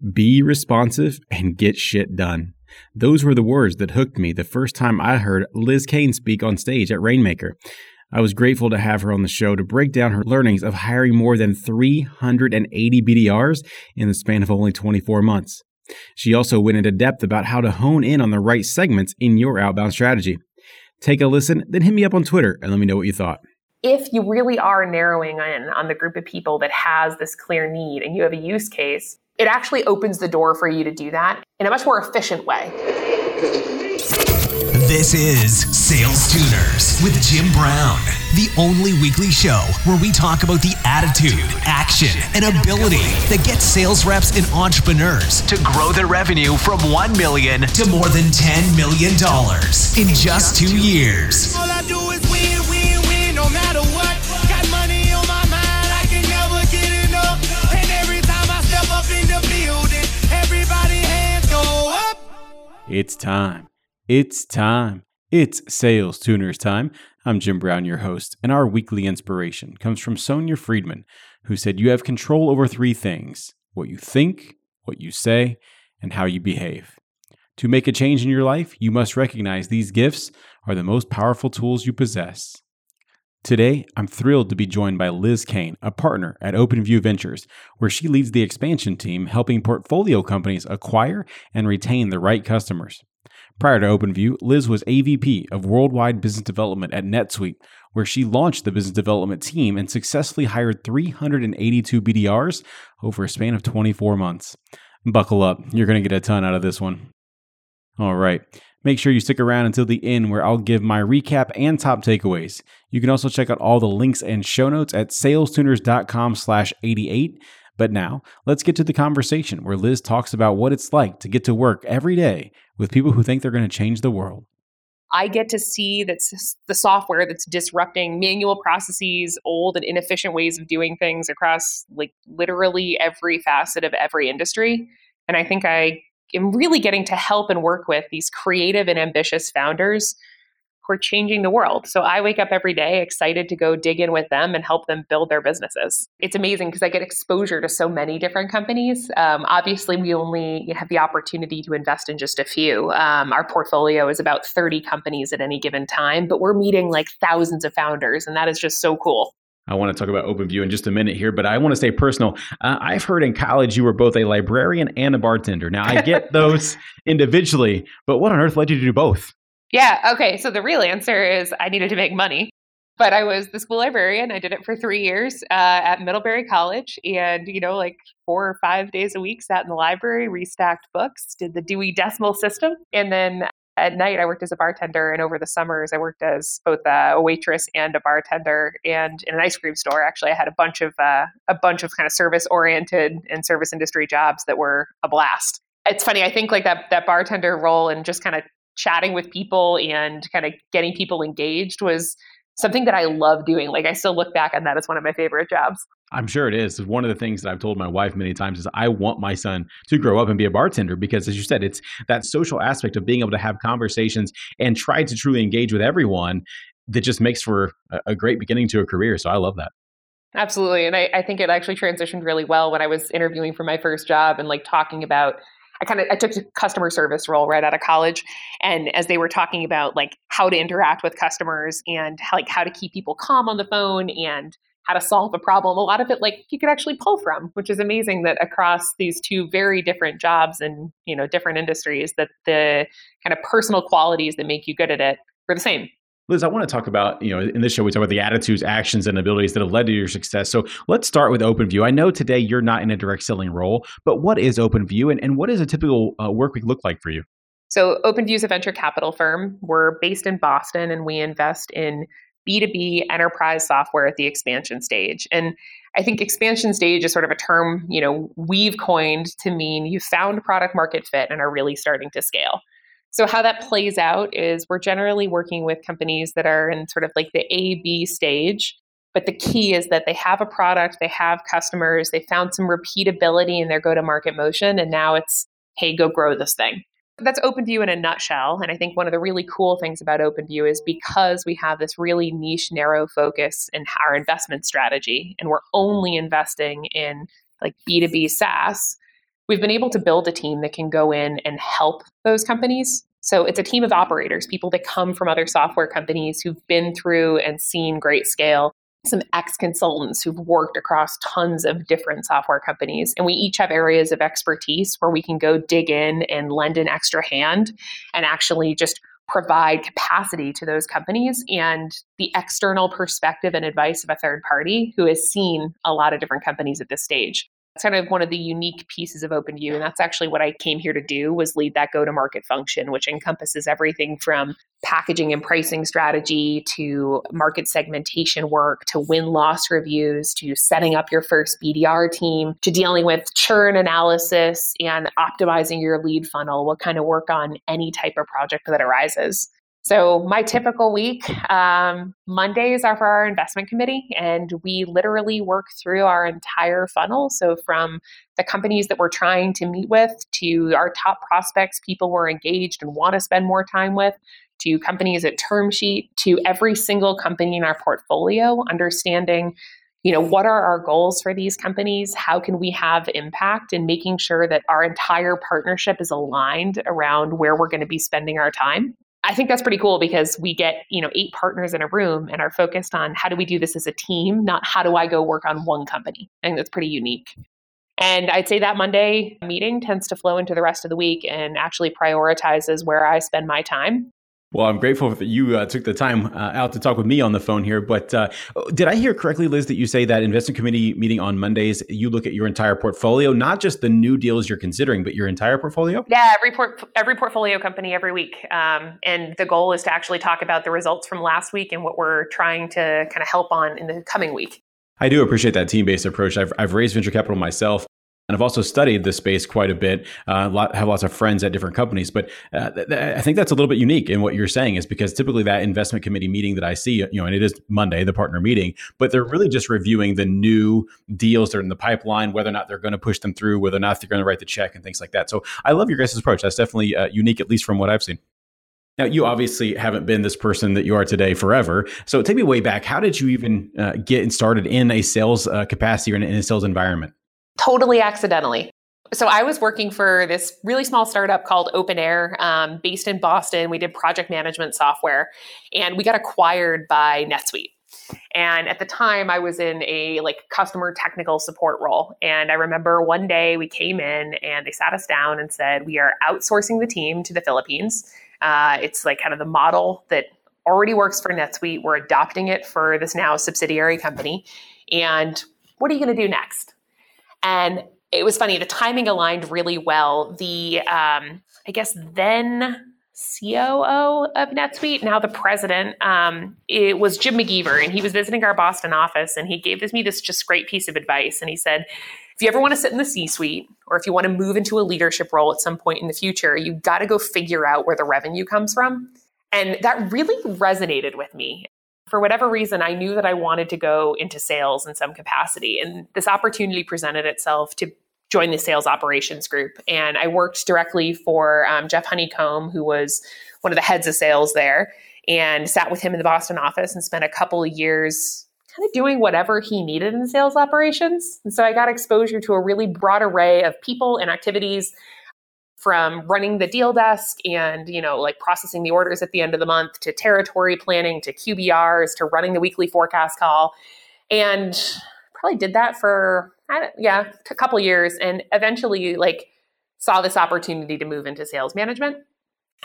Be responsive and get shit done. Those were the words that hooked me the first time I heard Liz Cain speak on stage at Rainmaker. I was grateful to have her on the show to break down her learnings of hiring more than 380 BDRs in the span of only 24 months. She also went into depth about how to hone in on the right segments in your outbound strategy. Take a listen, then hit me up on Twitter and let me know what you thought. If you really are narrowing in on the group of people that has this clear need and you have a use case, it actually opens the door for you to do that in a much more efficient way. This is Sales Tuners with Jim Brown, the only weekly show where we talk about the attitude, action, and ability that gets sales reps and entrepreneurs to grow their revenue from 1 million to more than 10 million dollars in just 2 years. It's time. It's time. It's Sales Tuners time. I'm Jim Brown, your host, and our weekly inspiration comes from Sonya Friedman, who said, You have control over three things what you think, what you say, and how you behave. To make a change in your life, you must recognize these gifts are the most powerful tools you possess. Today, I'm thrilled to be joined by Liz Cain, a partner at OpenView Ventures, where she leads the expansion team helping portfolio companies acquire and retain the right customers. Prior to OpenView, Liz was AVP of Worldwide Business Development at NetSuite, where she launched the business development team and successfully hired 382 BDRs over a span of 24 months. Buckle up, you're going to get a ton out of this one. All right. Make sure you stick around until the end where I'll give my recap and top takeaways. You can also check out all the links and show notes at salestuners.com slash 88. But now, let's get to the conversation where Liz talks about what it's like to get to work every day with people who think they're going to change the world. I get to see that's the software that's disrupting manual processes, old and inefficient ways of doing things across like literally every facet of every industry. And I think I am really getting to help and work with these creative and ambitious founders who are changing the world. So I wake up every day excited to go dig in with them and help them build their businesses. It's amazing because I get exposure to so many different companies. Um, obviously, we only have the opportunity to invest in just a few. Um, our portfolio is about 30 companies at any given time, but we're meeting like thousands of founders, and that is just so cool. I want to talk about OpenView in just a minute here, but I want to stay personal. Uh, I've heard in college you were both a librarian and a bartender. Now, I get those individually, but what on earth led you to do both? Yeah. Okay. So the real answer is I needed to make money. But I was the school librarian. I did it for three years uh, at Middlebury College, and you know, like four or five days a week, sat in the library, restacked books, did the Dewey Decimal System, and then at night I worked as a bartender, and over the summers I worked as both a waitress and a bartender, and in an ice cream store. Actually, I had a bunch of uh, a bunch of kind of service oriented and service industry jobs that were a blast. It's funny. I think like that that bartender role and just kind of chatting with people and kind of getting people engaged was something that I love doing. Like I still look back on that as one of my favorite jobs. I'm sure it is. One of the things that I've told my wife many times is I want my son to grow up and be a bartender because, as you said, it's that social aspect of being able to have conversations and try to truly engage with everyone that just makes for a great beginning to a career. So I love that. Absolutely. And I, I think it actually transitioned really well when I was interviewing for my first job and like talking about I kind of I took a customer service role right out of college, and as they were talking about like how to interact with customers and how, like how to keep people calm on the phone and how to solve a problem, a lot of it like you could actually pull from, which is amazing that across these two very different jobs and you know different industries that the kind of personal qualities that make you good at it were the same. Liz, I want to talk about, you know, in this show, we talk about the attitudes, actions, and abilities that have led to your success. So let's start with OpenView. I know today you're not in a direct selling role, but what is OpenView and, and what does a typical uh, work week look like for you? So OpenView is a venture capital firm. We're based in Boston and we invest in B2B enterprise software at the expansion stage. And I think expansion stage is sort of a term, you know, we've coined to mean you found product market fit and are really starting to scale. So, how that plays out is we're generally working with companies that are in sort of like the A B stage. But the key is that they have a product, they have customers, they found some repeatability in their go to market motion, and now it's, hey, go grow this thing. That's OpenView in a nutshell. And I think one of the really cool things about OpenView is because we have this really niche, narrow focus in our investment strategy, and we're only investing in like B2B SaaS, we've been able to build a team that can go in and help those companies. So it's a team of operators, people that come from other software companies who've been through and seen great scale, some ex consultants who've worked across tons of different software companies. And we each have areas of expertise where we can go dig in and lend an extra hand and actually just provide capacity to those companies and the external perspective and advice of a third party who has seen a lot of different companies at this stage. It's kind of one of the unique pieces of OpenView, and that's actually what I came here to do was lead that go-to-market function, which encompasses everything from packaging and pricing strategy to market segmentation work to win-loss reviews to setting up your first BDR team to dealing with churn analysis and optimizing your lead funnel. We'll kind of work on any type of project that arises. So, my typical week, um, Mondays are for our investment committee, and we literally work through our entire funnel. So, from the companies that we're trying to meet with to our top prospects, people we're engaged and want to spend more time with, to companies at term sheet, to every single company in our portfolio, understanding you know what are our goals for these companies how can we have impact and making sure that our entire partnership is aligned around where we're going to be spending our time I think that's pretty cool because we get, you know, eight partners in a room and are focused on how do we do this as a team, not how do I go work on one company. I think that's pretty unique. And I'd say that Monday meeting tends to flow into the rest of the week and actually prioritizes where I spend my time. Well, I'm grateful that you uh, took the time uh, out to talk with me on the phone here. But uh, did I hear correctly, Liz, that you say that investment committee meeting on Mondays, you look at your entire portfolio, not just the new deals you're considering, but your entire portfolio? Yeah, every port- every portfolio company every week, um, and the goal is to actually talk about the results from last week and what we're trying to kind of help on in the coming week. I do appreciate that team based approach. I've, I've raised venture capital myself. And I've also studied this space quite a bit. Uh, have lots of friends at different companies, but uh, th- th- I think that's a little bit unique in what you're saying is because typically that investment committee meeting that I see, you know, and it is Monday, the partner meeting, but they're really just reviewing the new deals that are in the pipeline, whether or not they're going to push them through, whether or not they're going to write the check, and things like that. So I love your guys' approach. That's definitely uh, unique, at least from what I've seen. Now, you obviously haven't been this person that you are today forever. So take me way back. How did you even uh, get started in a sales uh, capacity or in, in a sales environment? Totally accidentally. So I was working for this really small startup called OpenAir, um, based in Boston. We did project management software, and we got acquired by NetSuite. And at the time, I was in a like customer technical support role. And I remember one day we came in and they sat us down and said, "We are outsourcing the team to the Philippines. Uh, it's like kind of the model that already works for NetSuite. We're adopting it for this now subsidiary company. And what are you going to do next?" And it was funny. The timing aligned really well. The um, I guess then COO of NetSuite, now the president, um, it was Jim McGeever, and he was visiting our Boston office, and he gave me this just great piece of advice, and he said. If you ever want to sit in the C suite or if you want to move into a leadership role at some point in the future, you've got to go figure out where the revenue comes from. And that really resonated with me for whatever reason, I knew that I wanted to go into sales in some capacity. And this opportunity presented itself to join the sales operations group. And I worked directly for um, Jeff Honeycomb, who was one of the heads of sales there, and sat with him in the Boston office and spent a couple of years kind of doing whatever he needed in sales operations. And so I got exposure to a really broad array of people and activities from running the deal desk and you know like processing the orders at the end of the month to territory planning to qbrs to running the weekly forecast call and probably did that for yeah, a couple years, and eventually like saw this opportunity to move into sales management.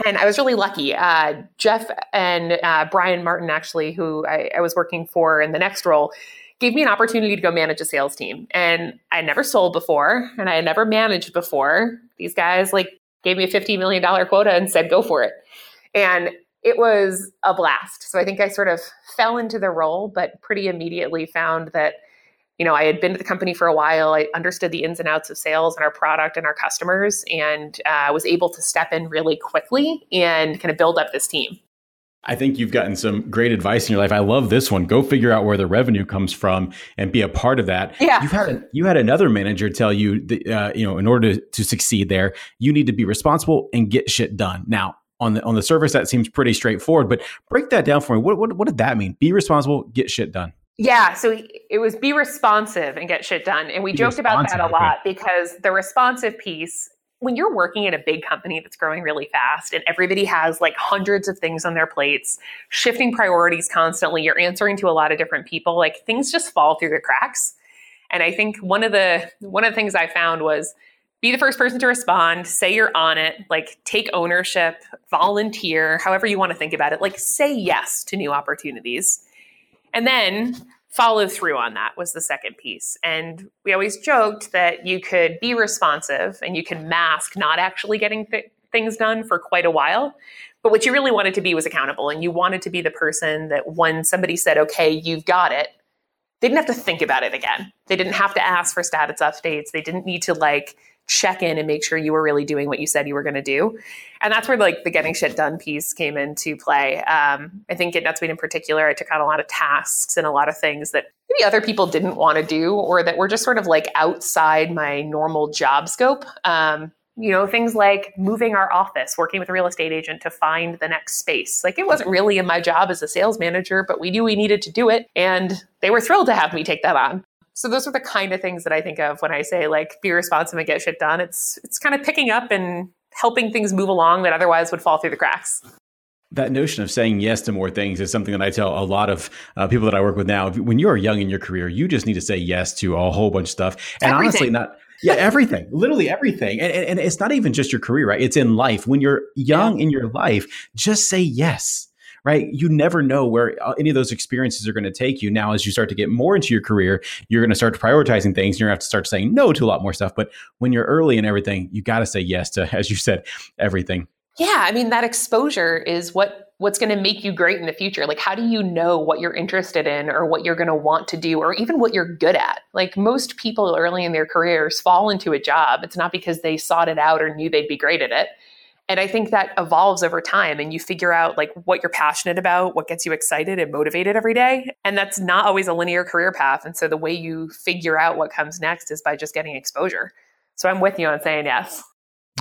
And I was really lucky. Uh, Jeff and uh, Brian Martin, actually, who I, I, was working for in the next role, gave me an opportunity to go manage a sales team. And I never sold before, and I had never managed before. These guys like gave me a $50 million quota and said, go for it. And it was a blast. So I think I sort of fell into the role, but pretty immediately found that you know, I had been at the company for a while. I understood the ins and outs of sales and our product and our customers, and uh, was able to step in really quickly and kind of build up this team. I think you've gotten some great advice in your life. I love this one. Go figure out where the revenue comes from and be a part of that. Yeah. You've had a, you had another manager tell you that uh, you know in order to, to succeed there, you need to be responsible and get shit done. Now, on the on the surface, that seems pretty straightforward, but break that down for me. What what, what did that mean? Be responsible, get shit done. Yeah, so it was be responsive and get shit done. And we Be joked about that a lot because the responsive piece, when you're working in a big company that's growing really fast and everybody has like hundreds of things on their plates, shifting priorities constantly, you're answering to a lot of different people, like things just fall through the cracks. And I think one of the one of the things I found was be the first person to respond, say you're on it, like take ownership, volunteer, however you want to think about it, like say yes to new opportunities. And then follow through on that was the second piece. And we always joked that you could be responsive and you can mask not actually getting th- things done for quite a while. But what you really wanted to be was accountable. And you wanted to be the person that when somebody said, okay, you've got it, they didn't have to think about it again. They didn't have to ask for status updates. They didn't need to like check in and make sure you were really doing what you said you were going to do. And that's where like the getting shit done piece came into play. Um, I think at NetSuite in particular, I took on a lot of tasks and a lot of things that maybe other people didn't want to do or that were just sort of like outside my normal job scope. Um, you know, things like moving our office, working with a real estate agent to find the next space. Like it wasn't really in my job as a sales manager, but we knew we needed to do it. And they were thrilled to have me take that on. So those are the kind of things that I think of when I say like be responsive and get shit done. It's it's kind of picking up and helping things move along that otherwise would fall through the cracks. That notion of saying yes to more things is something that I tell a lot of uh, people that I work with now. When you're young in your career, you just need to say yes to a whole bunch of stuff. And Everything. honestly, not yeah, everything, literally everything. And, and, and it's not even just your career, right? It's in life. When you're young in your life, just say yes. Right. You never know where uh, any of those experiences are going to take you. Now, as you start to get more into your career, you're going to start prioritizing things. And you're going to have to start saying no to a lot more stuff. But when you're early and everything, you got to say yes to, as you said, everything. Yeah, I mean that exposure is what what's going to make you great in the future. Like how do you know what you're interested in or what you're going to want to do or even what you're good at? Like most people early in their careers fall into a job. It's not because they sought it out or knew they'd be great at it. And I think that evolves over time and you figure out like what you're passionate about, what gets you excited and motivated every day. And that's not always a linear career path. And so the way you figure out what comes next is by just getting exposure. So I'm with you on saying yes.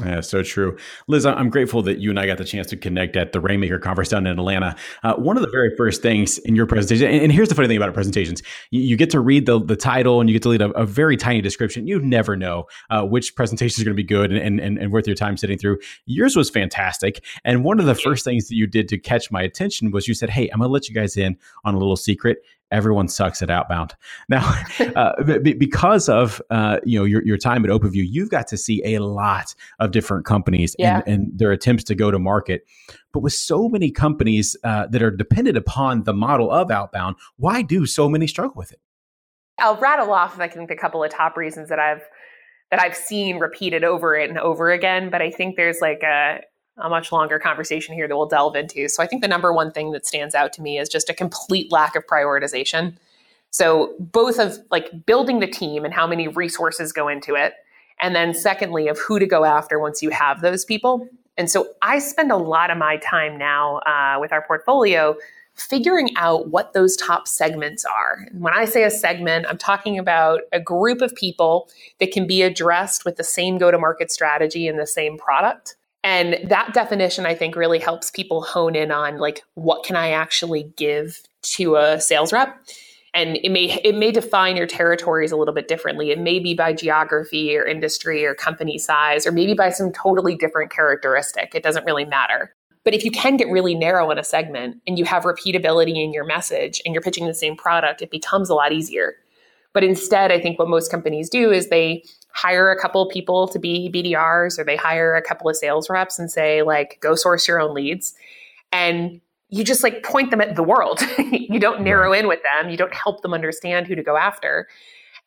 Yeah, so true. Liz, I'm grateful that you and I got the chance to connect at the Rainmaker conference down in Atlanta. Uh, one of the very first things in your presentation, and, here's the funny thing about presentations, you, you, get to read the, the title and you get to read a, a very tiny description. You never know uh, which presentation is going to be good and, and, and worth your time sitting through. Yours was fantastic. And one of the first things that you did to catch my attention was you said, Hey, I'm going to let you guys in on a little secret everyone sucks at outbound. Now, uh, b- because of uh, you know your, your time at OpenView, you've got to see a lot of different companies Yeah. and, and their attempts to go to market. But with so many companies uh, that are dependent upon the model of outbound, why do so many struggle with it? I'll rattle off I think a couple of top reasons that I've that I've seen repeated over and over again, but I think there's like a a much longer conversation here that we'll delve into. So I think the number one thing that stands out to me is just a complete lack of prioritization. So both of like building the team and how many resources go into it, and then secondly of who to go after once you have those people. And so I spend a lot of my time now uh, with our portfolio figuring out what those top segments are. And when I say a segment, I'm talking about a group of people that can be addressed with the same go to market strategy and the same product. And that definition, I think, really helps people hone in on like, what can I actually give to a sales rep? And it may it may define your territories a little bit differently. It may be by geography or industry or company size, or maybe by some totally different characteristic. It doesn't really matter. But if you can get really narrow in a segment and you have repeatability in your message and you're pitching the same product, it becomes a lot easier. But instead, I think what most companies do is they hire a couple of people to be BDRs or they hire a couple of sales reps and say, like, go source your own leads. And you just like point them at the world. you don't narrow in with them. You don't help them understand who to go after.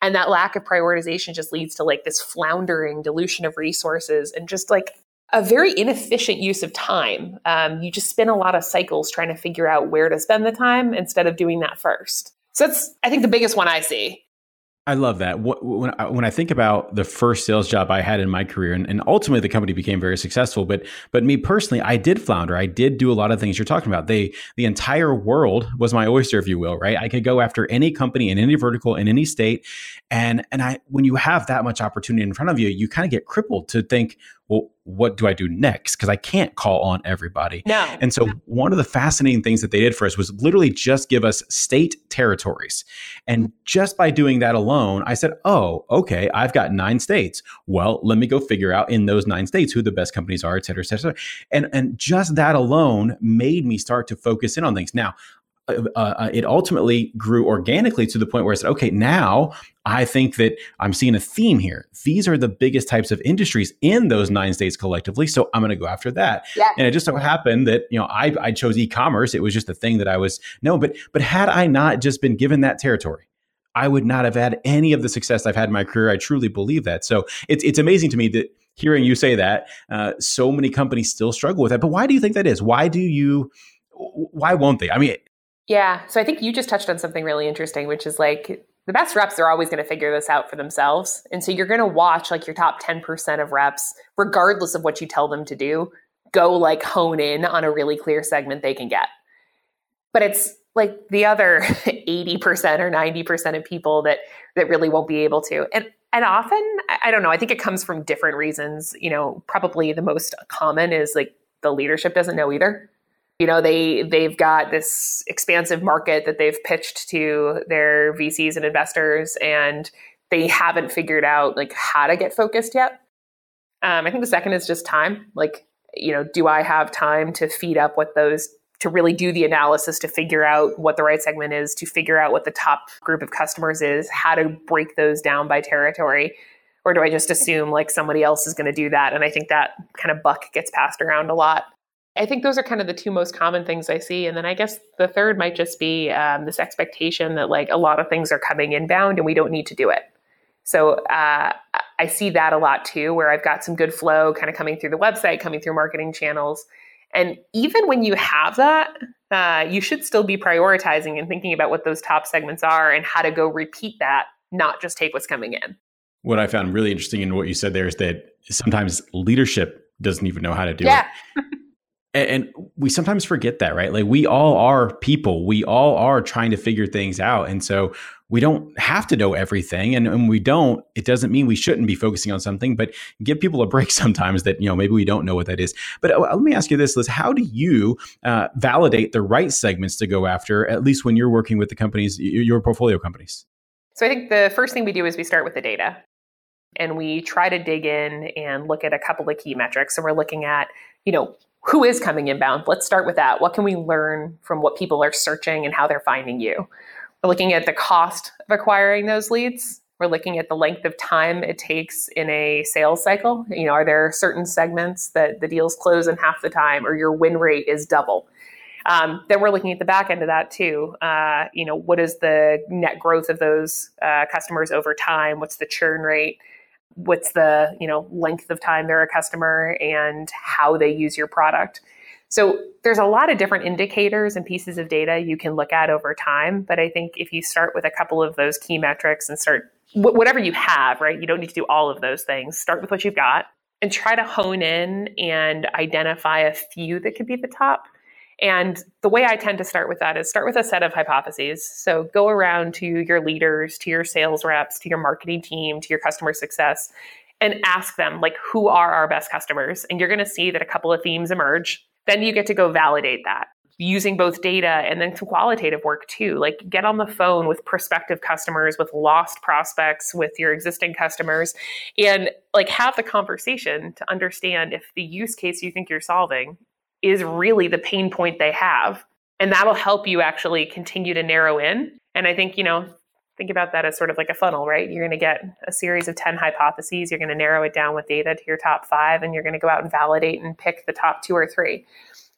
And that lack of prioritization just leads to like this floundering dilution of resources and just like a very inefficient use of time. Um, you just spin a lot of cycles trying to figure out where to spend the time instead of doing that first. So that's, I think, the biggest one I see. I love that. When I, when I think about the first sales job I had in my career, and, and ultimately the company became very successful, but but me personally, I did flounder. I did do a lot of things you're talking about. They the entire world was my oyster, if you will, right? I could go after any company in any vertical in any state, and and I when you have that much opportunity in front of you, you kind of get crippled to think, well, what do I do next? Because I can't call on everybody. No. And so, one of the fascinating things that they did for us was literally just give us state territories. And just by doing that alone, I said, oh, okay, I've got nine states. Well, let me go figure out in those nine states who the best companies are, et cetera, et cetera. And, and just that alone made me start to focus in on things. Now, uh, uh, it ultimately grew organically to the point where I said, okay, now I think that I'm seeing a theme here. These are the biggest types of industries in those nine states collectively. So I'm going to go after that. Yeah. And it just so happened that, you know, I, I chose e-commerce. It was just a thing that I was, no, but, but had I not just been given that territory, I would not have had any of the success I've had in my career. I truly believe that. So it's, it's amazing to me that hearing you say that, uh, so many companies still struggle with that. But why do you think that is? Why do you, why won't they? I mean, yeah. So I think you just touched on something really interesting, which is like the best reps are always going to figure this out for themselves. And so you're going to watch like your top 10% of reps, regardless of what you tell them to do, go like hone in on a really clear segment they can get. But it's like the other 80% or 90% of people that that really won't be able to. And and often, I don't know, I think it comes from different reasons. You know, probably the most common is like the leadership doesn't know either you know they they've got this expansive market that they've pitched to their VCs and investors and they haven't figured out like how to get focused yet. Um, I think the second is just time. Like, you know, do I have time to feed up what those to really do the analysis to figure out what the right segment is, to figure out what the top group of customers is, how to break those down by territory, or do I just assume like somebody else is going to do that? And I think that kind of buck gets passed around a lot. I think those are kind of the two most common things I see. And then I guess the third might just be um, this expectation that like a lot of things are coming inbound and we don't need to do it. So uh, I see that a lot too, where I've got some good flow kind of coming through the website, coming through marketing channels. And even when you have that, uh, you should still be prioritizing and thinking about what those top segments are and how to go repeat that, not just take what's coming in. What I found really interesting in what you said there is that sometimes leadership doesn't even know how to do yeah. it. and we sometimes forget that right? Like we all are people. We all are trying to figure things out. And so we don't have to know everything. And when we don't it doesn't mean we shouldn't be focusing on something but give people a break sometimes that you know maybe we don't know what that is. But uh, let me ask you this liz. How do you uh, validate the right segments to go after at least when you're working with the companies your portfolio companies? So i think the first thing we do is we start with the data. And we try to dig in and look at a couple of key metrics. So we're looking at you know who is coming inbound? Let's start with that. What can we learn from what people are searching and how they're finding you? We're looking at the cost of acquiring those leads. We're looking at the length of time it takes in a sales cycle. You know, are there certain segments that the deals close in half the time or your win rate is double? Um, then we're looking at the back end of that too. Uh, you know, what is the net growth of those uh, customers over time? What's the churn rate? What's the you know length of time they're a customer and how they use your product. So there's a lot of different indicators and pieces of data you can look at over time but i think if you start with a couple of those key metrics and start whatever you have right you don't need to do all of those things. Start with what you've got and try to hone in and identify a few that could be the top and the way I tend to start with that is start with a set of hypotheses. So go around to your leaders, to your sales reps, to your marketing team, to your customer success, and ask them, like, who are our best customers? And you're going to see that a couple of themes emerge. Then you get to go validate that using both data and then some qualitative work too. Like get on the phone with prospective customers, with lost prospects, with your existing customers, and like have the conversation to understand if the use case you think you're solving is really the pain point they have. And that'll help you actually continue to narrow in. And I think, you know, think about that as sort of like a funnel, right? You're going to get a series of 10 hypotheses. You're going to narrow it down with data to your top five, and you're going to go out and validate and pick the top two or three.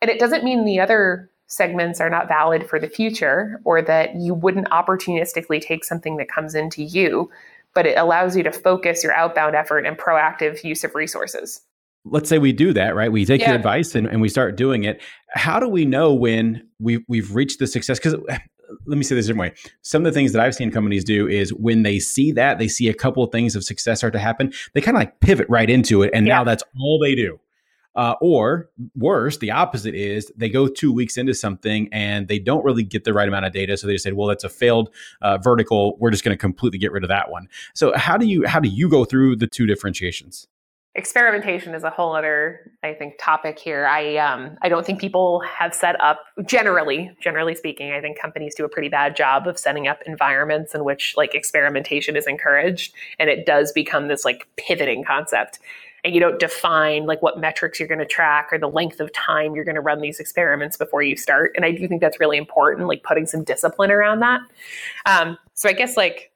And it doesn't mean the other segments are not valid for the future or that you wouldn't opportunistically take something that comes into you, but it allows you to focus your outbound effort and proactive use of resources let's say we do that, right? We take yeah. your advice and, and we start doing it. How do we know when we've, we've reached the success? Because let me say this different way. Some of the things that I've seen companies do is when they see that, they see a couple of things of success start to happen, they kind of like pivot right into it. And yeah. now that's all they do. Uh, or worse, the opposite is they go two weeks into something and they don't really get the right amount of data. So they just say, well, that's a failed uh, vertical. We're just going to completely get rid of that one. So how do you, how do you go through the two differentiations? Experimentation is a whole other i think topic here. I um i don't think people have set up generally generally speaking i think companies do a pretty bad job of setting up environments in which like experimentation is encouraged and it does become this like pivoting concept. And you don't define like what metrics you're going to track or the length of time you're going to run these experiments before you start and i do think that's really important like putting some discipline around that. Um, so i guess like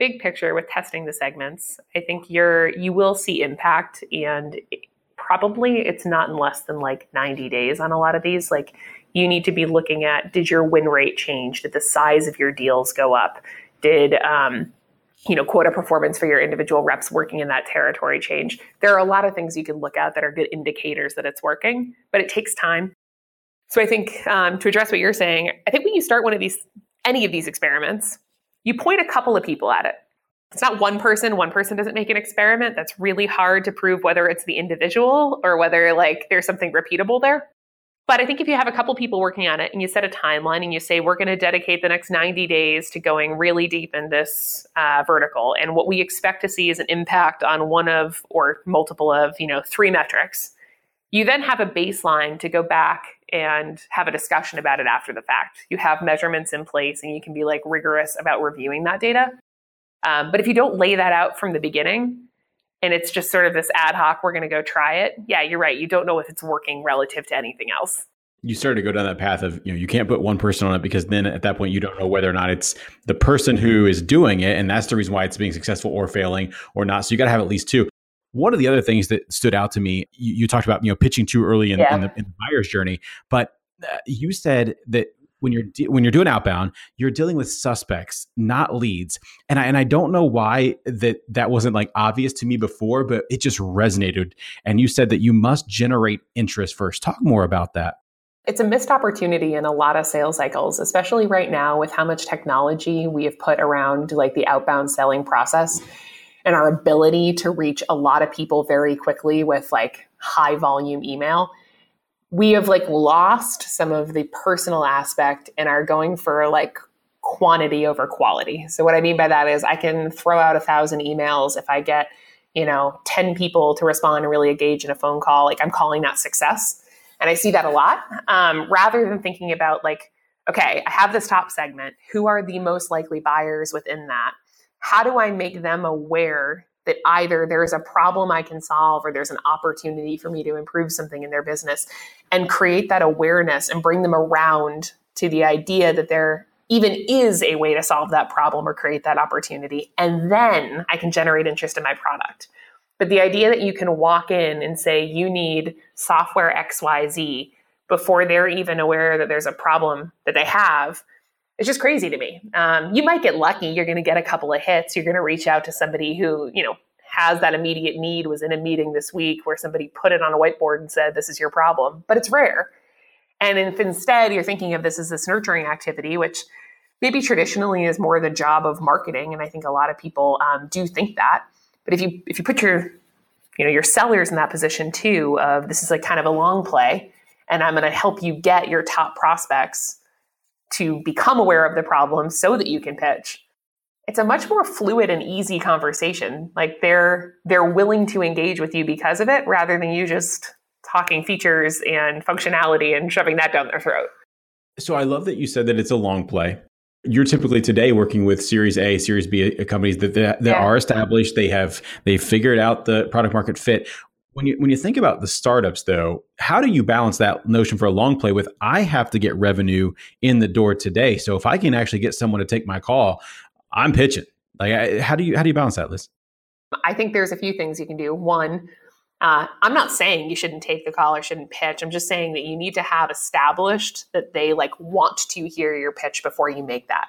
big picture with testing the segments, I think you're you will see impact and probably it's not in less than like 90 days on a lot of these. Like you need to be looking at did your win rate change? Did the size of your deals go up? Did um, you know quota performance for your individual reps working in that territory change? There are a lot of things you can look at that are good indicators that it's working but it takes time. So i think um, to address what you're saying i think when you start one of these any of these experiments you point a couple of people at it. It's not one person, one person doesn't make an experiment. That's really hard to prove whether it's the individual or whether like there's something repeatable there. But I think if you have a couple people working on it and you set a timeline and you say, we're going to dedicate the next 90 days to going really deep in this uh, vertical, and what we expect to see is an impact on one of or multiple of, you know, three metrics, you then have a baseline to go back and have a discussion about it after the fact. You have measurements in place and you can be like rigorous about reviewing that data. Um, but if you don't lay that out from the beginning and it's just sort of this ad hoc, we're going to go try it, yeah, you're right. You don't know if it's working relative to anything else. You start to go down that path of, you know, you can't put one person on it because then at that point you don't know whether or not it's the person who is doing it. And that's the reason why it's being successful or failing or not. So you got to have at least two. One of the other things that stood out to me, you, you talked about you know pitching too early in, yeah. in, the, in the buyer's journey, but uh, you said that when you're de- when you're doing outbound, you're dealing with suspects, not leads. And I and I don't know why that that wasn't like obvious to me before, but it just resonated. And you said that you must generate interest first. Talk more about that. It's a missed opportunity in a lot of sales cycles, especially right now with how much technology we have put around like the outbound selling process and our ability to reach a lot of people very quickly with like high volume email. We have like lost some of the personal aspect and are going for like quantity over quality. So what i mean by that is i can throw out a thousand emails if i get you know 10 people to respond and really engage in a phone call like i'm calling that success. And i see that a lot um, rather than thinking about like okay i have this top segment. Who are the most likely buyers within that how do I make them aware that either there's a problem I can solve or there's an opportunity for me to improve something in their business and create that awareness and bring them around to the idea that there even is a way to solve that problem or create that opportunity. And then I can generate interest in my product. But the idea that you can walk in and say, you need software XYZ before they're even aware that there's a problem that they have it's just crazy to me. Um, you might get lucky. You're going to get a couple of hits. You're going to reach out to somebody who, you know, has that immediate need, was in a meeting this week where somebody put it on a whiteboard and said, this is your problem, but it's rare. And if instead you're thinking of this as this nurturing activity, which maybe traditionally is more the job of marketing, and I think a lot of people um, do think that. But if you if you put your you know your sellers in that position too, of this is like kind of a long play, and I'm going to help you get your top prospects to become aware of the problem so that you can pitch. It's a much more fluid and easy conversation. Like they're they're willing to engage with you because of it rather than you just talking features and functionality and shoving that down their throat. So i love that you said that it's a long play. You're typically today working with series a series b uh, companies that, that, that yeah. are established. They have they figured out the product market fit when you when you think about the startups though, how do you balance that notion for a long play with I have to get revenue in the door today. So if I can actually get someone to take my call, I'm pitching. Like how do you how do you balance that, Liz? I think there's a few things you can do. One, uh, I'm not saying you shouldn't take the call or shouldn't pitch. I'm just saying that you need to have established that they like want to hear your pitch before you make that.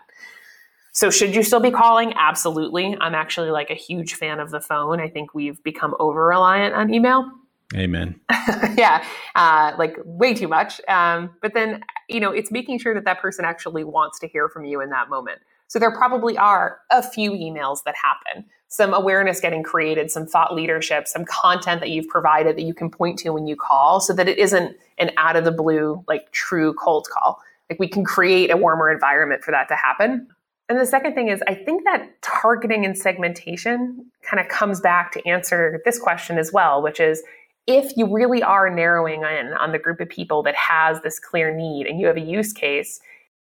So should you still be calling? Absolutely. I'm actually like a huge fan of the phone. I think we've become over reliant on email. Amen. yeah, uh, like way too much. Um, but then, you know, it's making sure that that person actually wants to hear from you in that moment. So there probably are a few emails that happen, some awareness getting created, some thought leadership, some content that you've provided that you can point to when you call so that it isn't an out of the blue, like true cold call. Like we can create a warmer environment for that to happen And the second thing is, I think that targeting and segmentation kind of comes back to answer this question as well, which is if you really are narrowing in on the group of people that has this clear need and you have a use case,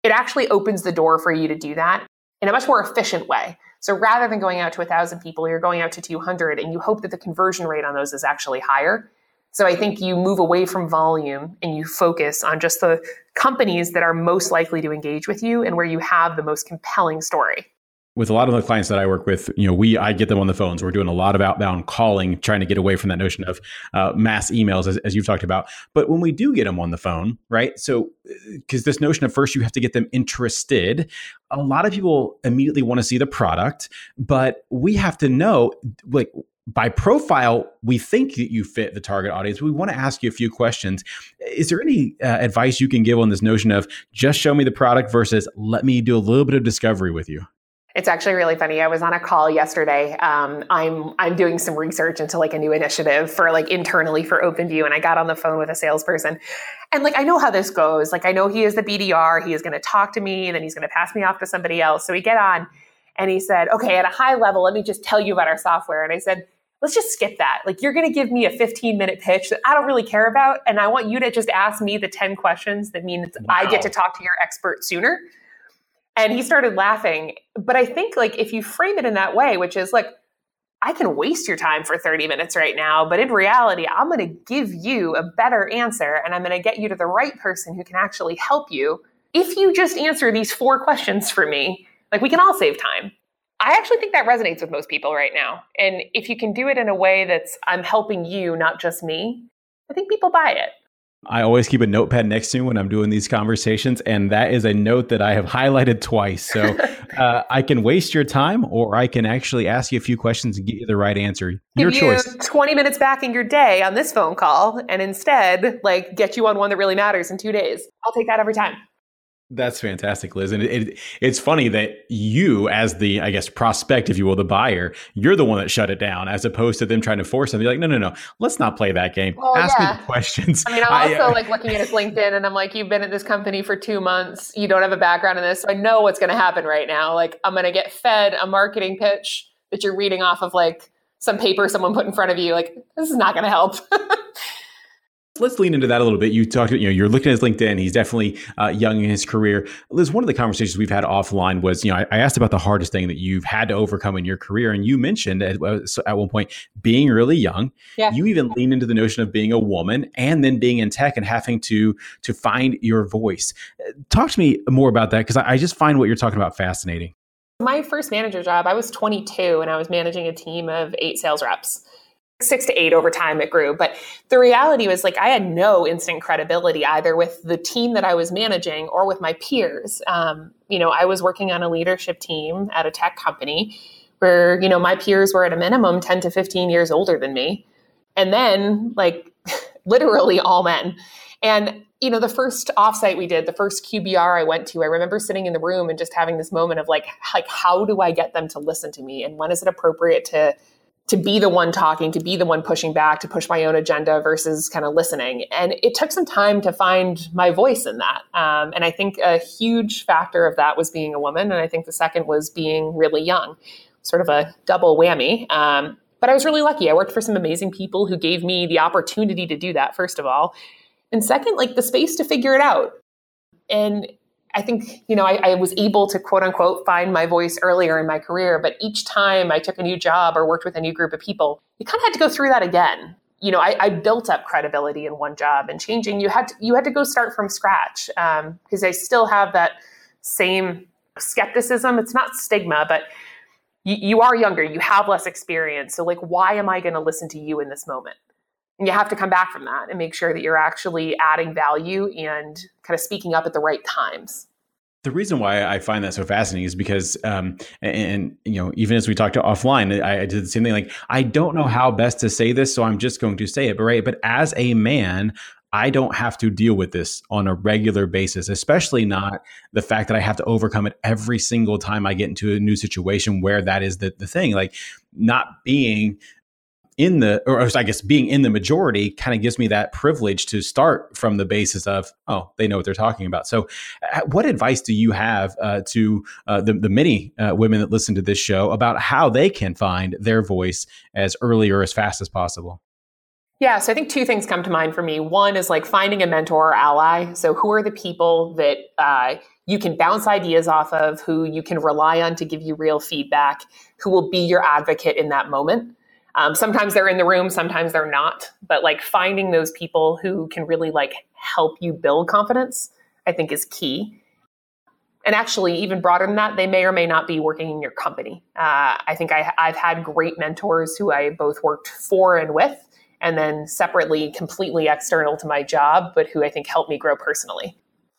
it actually opens the door for you to do that in a much more efficient way. So rather than going out to 1,000 people, you're going out to 200 and you hope that the conversion rate on those is actually higher. So I think you move away from volume and you focus on just the companies that are most likely to engage with you and where you have the most compelling story. With a lot of the clients that I work with, you know, we I get them on the phones. We're doing a lot of outbound calling, trying to get away from that notion of uh, mass emails, as, as you've talked about. But when we do get them on the phone, right? So, because this notion of first you have to get them interested, a lot of people immediately want to see the product, but we have to know, like, by profile, we think that you fit the target audience. We want to ask you a few questions. Is there any uh, advice you can give on this notion of just show me the product versus let me do a little bit of discovery with you? It's actually really funny. I was on a call yesterday. Um, I'm I'm doing some research into like a new initiative for like internally for OpenView, and I got on the phone with a salesperson, and like I know how this goes. Like I know he is the BDR. He is going to talk to me, and then he's going to pass me off to somebody else. So we get on, and he said, "Okay, at a high level, let me just tell you about our software." And I said, let's just skip that. Like you're going to give me a 15 minute pitch that I don't really care about. And I want you to just ask me the 10 questions that means wow. I get to talk to your expert sooner. And he started laughing. But I think like if you frame it in that way, which is like, I can waste your time for 30 minutes right now, but in reality, I'm going to give you a better answer and I'm going to get you to the right person who can actually help you. If you just answer these four questions for me, like we can all save time. I actually think that resonates with most people right now. And if you can do it in a way that's I'm helping you, not just me, I think people buy it. I always keep a notepad next to me when I'm doing these conversations, and that is a note that I have highlighted twice. So uh, I can waste your time, or I can actually ask you a few questions and get you the right answer. Your Give choice. You 20 minutes back in your day on this phone call, and instead, like, get you on one that really matters in two days. I'll take that every time. That's fantastic, Liz. And it, it, it's funny that you, as the, I guess, prospect, if you will, the buyer, you're the one that shut it down, as opposed to them trying to force them. You're like, no, no, no, let's not play that game. Well, Ask yeah. me the questions. I mean, I'm also I, uh, like looking at his LinkedIn and I'm like, you've been at this company for two months. You don't have a background in this. So I know what's going to happen right now. Like, I'm going to get fed a marketing pitch that you're reading off of like some paper someone put in front of you. Like, this is not going to help. let's lean into that a little bit. You talked, you know, you're looking at his LinkedIn. He's definitely uh, young in his career. Liz, one of the conversations we've had offline was, you know, I, I, asked about the hardest thing that you've had to overcome in your career, and you mentioned at, uh, at one point being really young. Yeah. You even leaned into the notion of being a woman and then being in tech and having to to find your voice. Talk to me more about that because I, I just find what you're talking about fascinating. My first manager job, I was 22 and I was managing a team of eight sales reps six to eight over time it grew. But the reality was like i had no instant credibility either with the team that i was managing or with my peers. Um, you know i was working on a leadership team at a tech company where you know my peers were at a minimum 10 to 15 years older than me. And then like literally all men. And you know the first offsite we did the first qbr i went to i remember sitting in the room and just having this moment of like like how do i get them to listen to me? And when is it appropriate to to be the one talking, to be the one pushing back, to push my own agenda versus kind of listening. And it took some time to find my voice in that. Um, and I think a huge factor of that was being a woman. And I think the second was being really young, sort of a double whammy. Um, but I was really lucky. I worked for some amazing people who gave me the opportunity to do that, first of all. And second, like the space to figure it out. And I think, you know, I, I, was able to quote unquote find my voice earlier in my career, but each time I took a new job or worked with a new group of people, you kind of had to go through that again. You know, I, I built up credibility in one job and changing, you had to, you had to go start from scratch because um, I still have that same skepticism. It's not stigma, but you, you are younger, you have less experience. So, like, why am I going to listen to you in this moment? And you have to come back from that and make sure that you're actually adding value and kind of speaking up at the right times. The reason why I find that so fascinating is because, um, and, and, you know, even as we talked offline, I, I, did the same thing. Like, I don't know how best to say this, so I'm just going to say it. But right, but as a man, I don't have to deal with this on a regular basis, especially not the fact that I have to overcome it every single time I get into a new situation where that is the the thing. Like, not being in the, or I guess being in the majority kind of gives me that privilege to start from the basis of, oh, they know what they're talking about. So, uh, what advice do you have uh, to uh, the, the many uh, women that listen to this show about how they can find their voice as early or as fast as possible? Yeah, so I think two things come to mind for me. One is like finding a mentor or ally. So, who are the people that uh, you can bounce ideas off of, who you can rely on to give you real feedback, who will be your advocate in that moment? Um, sometimes they're in the room, sometimes they're not. But like finding those people who can really like help you build confidence, I think is key. And actually, even broader than that, they may or may not be working in your company. Uh, I think I, I've had great mentors who I both worked for and with, and then separately, completely external to my job, but who I think helped me grow personally.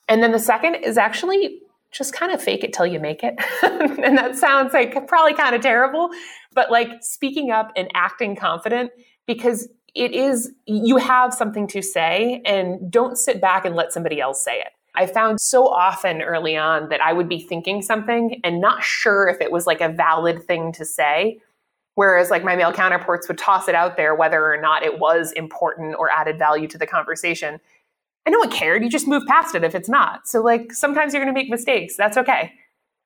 And then the second is actually just kind of fake it till you make it. and that sounds like probably kind of terrible, but like speaking up and acting confident because it is, you have something to say and don't sit back and let somebody else say it. I found so often early on that I would be thinking something and not sure if it was like a valid thing to say. Whereas, like, my male counterparts would toss it out there whether or not it was important or added value to the conversation. And no one cared. You just move past it if it's not. So, like, sometimes you're going to make mistakes. That's okay.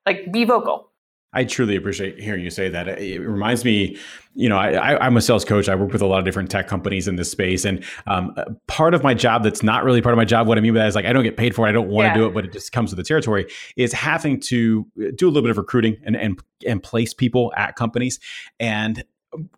Like, be vocal. I truly appreciate hearing you say that. It reminds me, you know, I, am a sales coach. I work with a lot of different tech companies in this space, and um, part of my job that's not really part of my job. What I mean by that is like I don't get paid for it. I don't want to yeah. do it, but it just comes with the territory. Is having to do a little bit of recruiting and and and place people at companies, and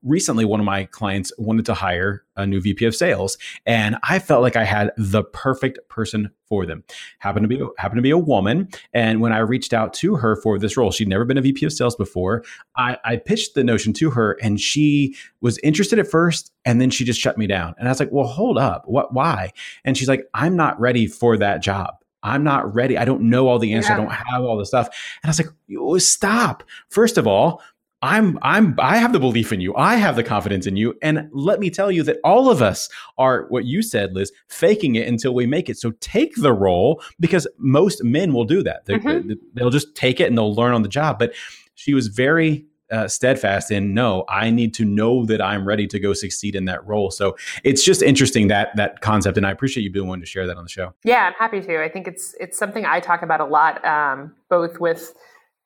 recently one of my clients wanted to hire a new VP of sales and I felt like I had the perfect person for them. Happened to be happened to be a woman and when I reached out to her for this role, she'd never been a VP of sales before. I, I pitched the notion to her and she was interested at first and then she just shut me down. And I was like, "Well, hold up. What why?" And she's like, "I'm not ready for that job." I'm not ready. I don't know all the answers. Yeah. I don't have all the stuff. And I was like, stop. First of all, I'm I'm I have the belief in you. I have the confidence in you. And let me tell you that all of us are what you said, Liz, faking it until we make it. So take the role because most men will do that. They, mm-hmm. They'll just take it and they'll learn on the job. But she was very uh, steadfast in no i need to know that i'm ready to go succeed in that role so it's just interesting that that concept and i appreciate you being willing to share that on the show yeah i'm happy to i think it's it's something i talk about a lot um, both with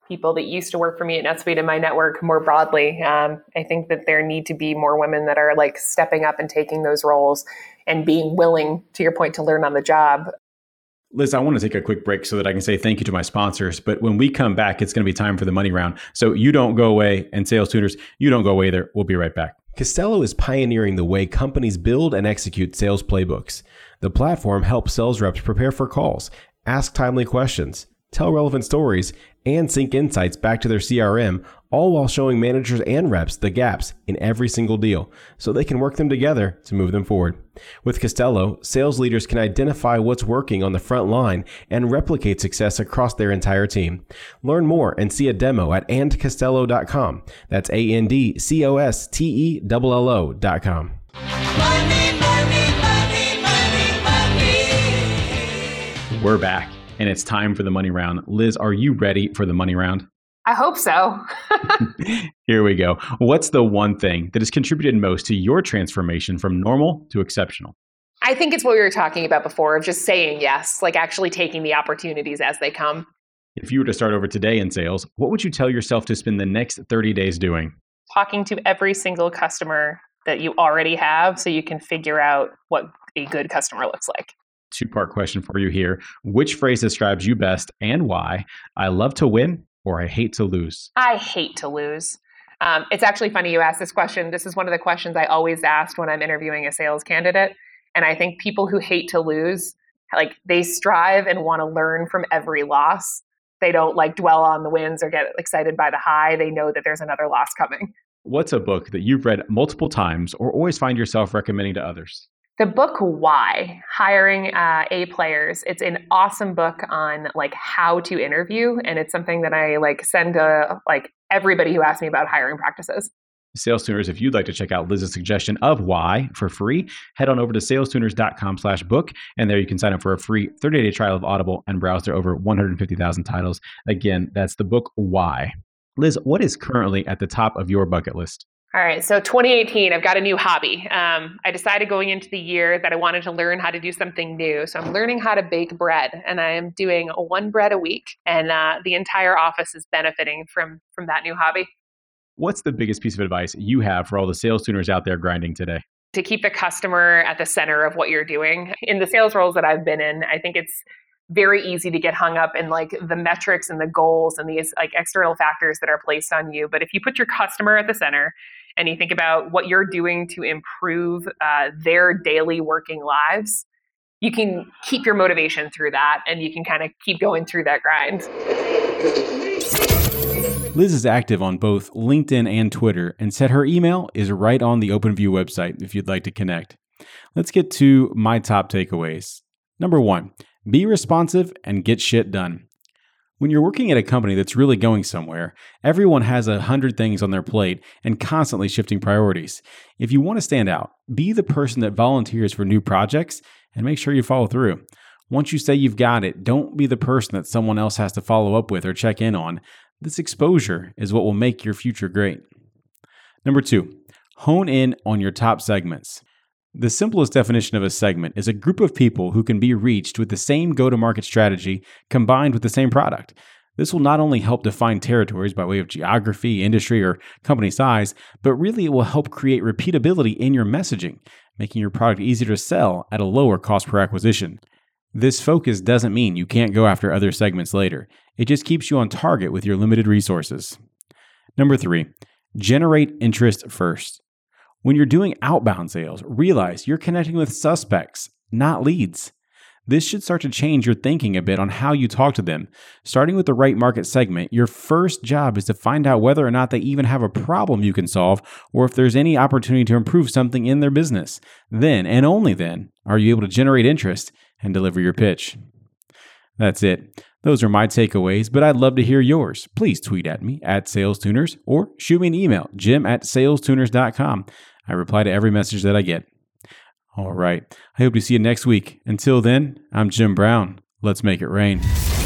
people that used to work for me at NetSuite and my network more broadly. Um, I think that there need to be more women that are like stepping up and taking those roles and being willing, to your point, to learn on the job. Liz, I want to take a quick break so that I can say thank you to my sponsors. But when we come back, it's going to be time for the money round. So you don't go away, and sales tuners, you don't go away there. We'll be right back. Costello is pioneering the way companies build and execute sales playbooks. The platform helps sales reps prepare for calls, ask timely questions, tell relevant stories, and sync insights back to their CRM, all while showing managers and reps the gaps in every single deal so they can work them together to move them forward. With Costello, sales leaders can identify what's working on the front line and replicate success across their entire team. Learn more and see a demo at andcostello.com. That's A N D C O S T E L L O.com. Money, money, money, We're back and it's time for the money round. Liz, are you ready for the money round? I hope so. Here we go. What's the one thing that has contributed most to your transformation from normal to exceptional? I think it's what we were talking about before of just saying yes, like actually taking the opportunities as they come. If you were to start over today in sales, what would you tell yourself to spend the next 30 days doing? Talking to every single customer that you already have so you can figure out what a good customer looks like two part question for you here. Which phrase describes you best and why? I love to win or I hate to lose? I hate to lose. Um, it's actually funny you asked this question. This is one of the questions I always asked when I'm interviewing a sales candidate. And I think people who hate to lose, like they strive and want to learn from every loss. They don't like dwell on the wins or get excited by the high. They know that there's another loss coming. What's a book that you've read multiple times or always find yourself recommending to others? The book why hiring uh, a players it's an awesome book on like how to interview and it's something that i like send to like everybody who asks me about hiring practices. Sales tuners if you'd like to check out liz's suggestion of why for free head on over to salestuners.com slash book and there you can sign up for a free 30-day trial of audible and browse their over 150000 titles. Again that's the book why. Liz what is currently at the top of your bucket list All right, so 2018, I've got a new hobby. Um, I decided going into the year that I wanted to learn how to do something new. So I'm learning how to bake bread, and I am doing one bread a week, and uh, the entire office is benefiting from from that new hobby. What's the biggest piece of advice you have for all the sales tuners out there grinding today? To keep the customer at the center of what you're doing. In the sales roles that I've been in, I think it's very easy to get hung up in like the metrics and the goals and these like external factors that are placed on you. But if you put your customer at the center and you think about what you're doing to improve uh, their daily working lives, you can keep your motivation through that and you can kind of keep going through that grind. Liz is active on both LinkedIn and Twitter, and said her email is right on the OpenView website if you'd like to connect. Let's get to my top takeaways. Number one, be responsive and get shit done. When you're working at a company that's really going somewhere, everyone has a hundred things on their plate and constantly shifting priorities. If you want to stand out, be the person that volunteers for new projects and make sure you follow through. Once you say you've got it, don't be the person that someone else has to follow up with or check in on. This exposure is what will make your future great. Number two, hone in on your top segments. The simplest definition of a segment is a group of people who can be reached with the same go to market strategy combined with the same product. This will not only help define territories by way of geography, industry, or company size, but really it will help create repeatability in your messaging, making your product easier to sell at a lower cost per acquisition. This focus doesn't mean you can't go after other segments later, it just keeps you on target with your limited resources. Number three, generate interest first. When you're doing outbound sales, realize you're connecting with suspects, not leads. This should start to change your thinking a bit on how you talk to them. Starting with the right market segment, your first job is to find out whether or not they even have a problem you can solve or if there's any opportunity to improve something in their business. Then, and only then, are you able to generate interest and deliver your pitch. That's it. Those are my takeaways, but I'd love to hear yours. Please tweet at me at SalesTuners or shoot me an email, jim at salestuners.com. I reply to every message that I get. All right. I hope to see you next week. Until then, I'm Jim Brown. Let's make it rain.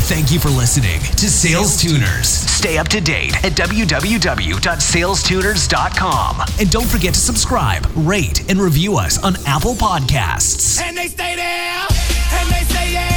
Thank you for listening to Sales Tuners. Stay up to date at www.salestuners.com. And don't forget to subscribe, rate, and review us on Apple Podcasts. And they stay there, and they say yeah.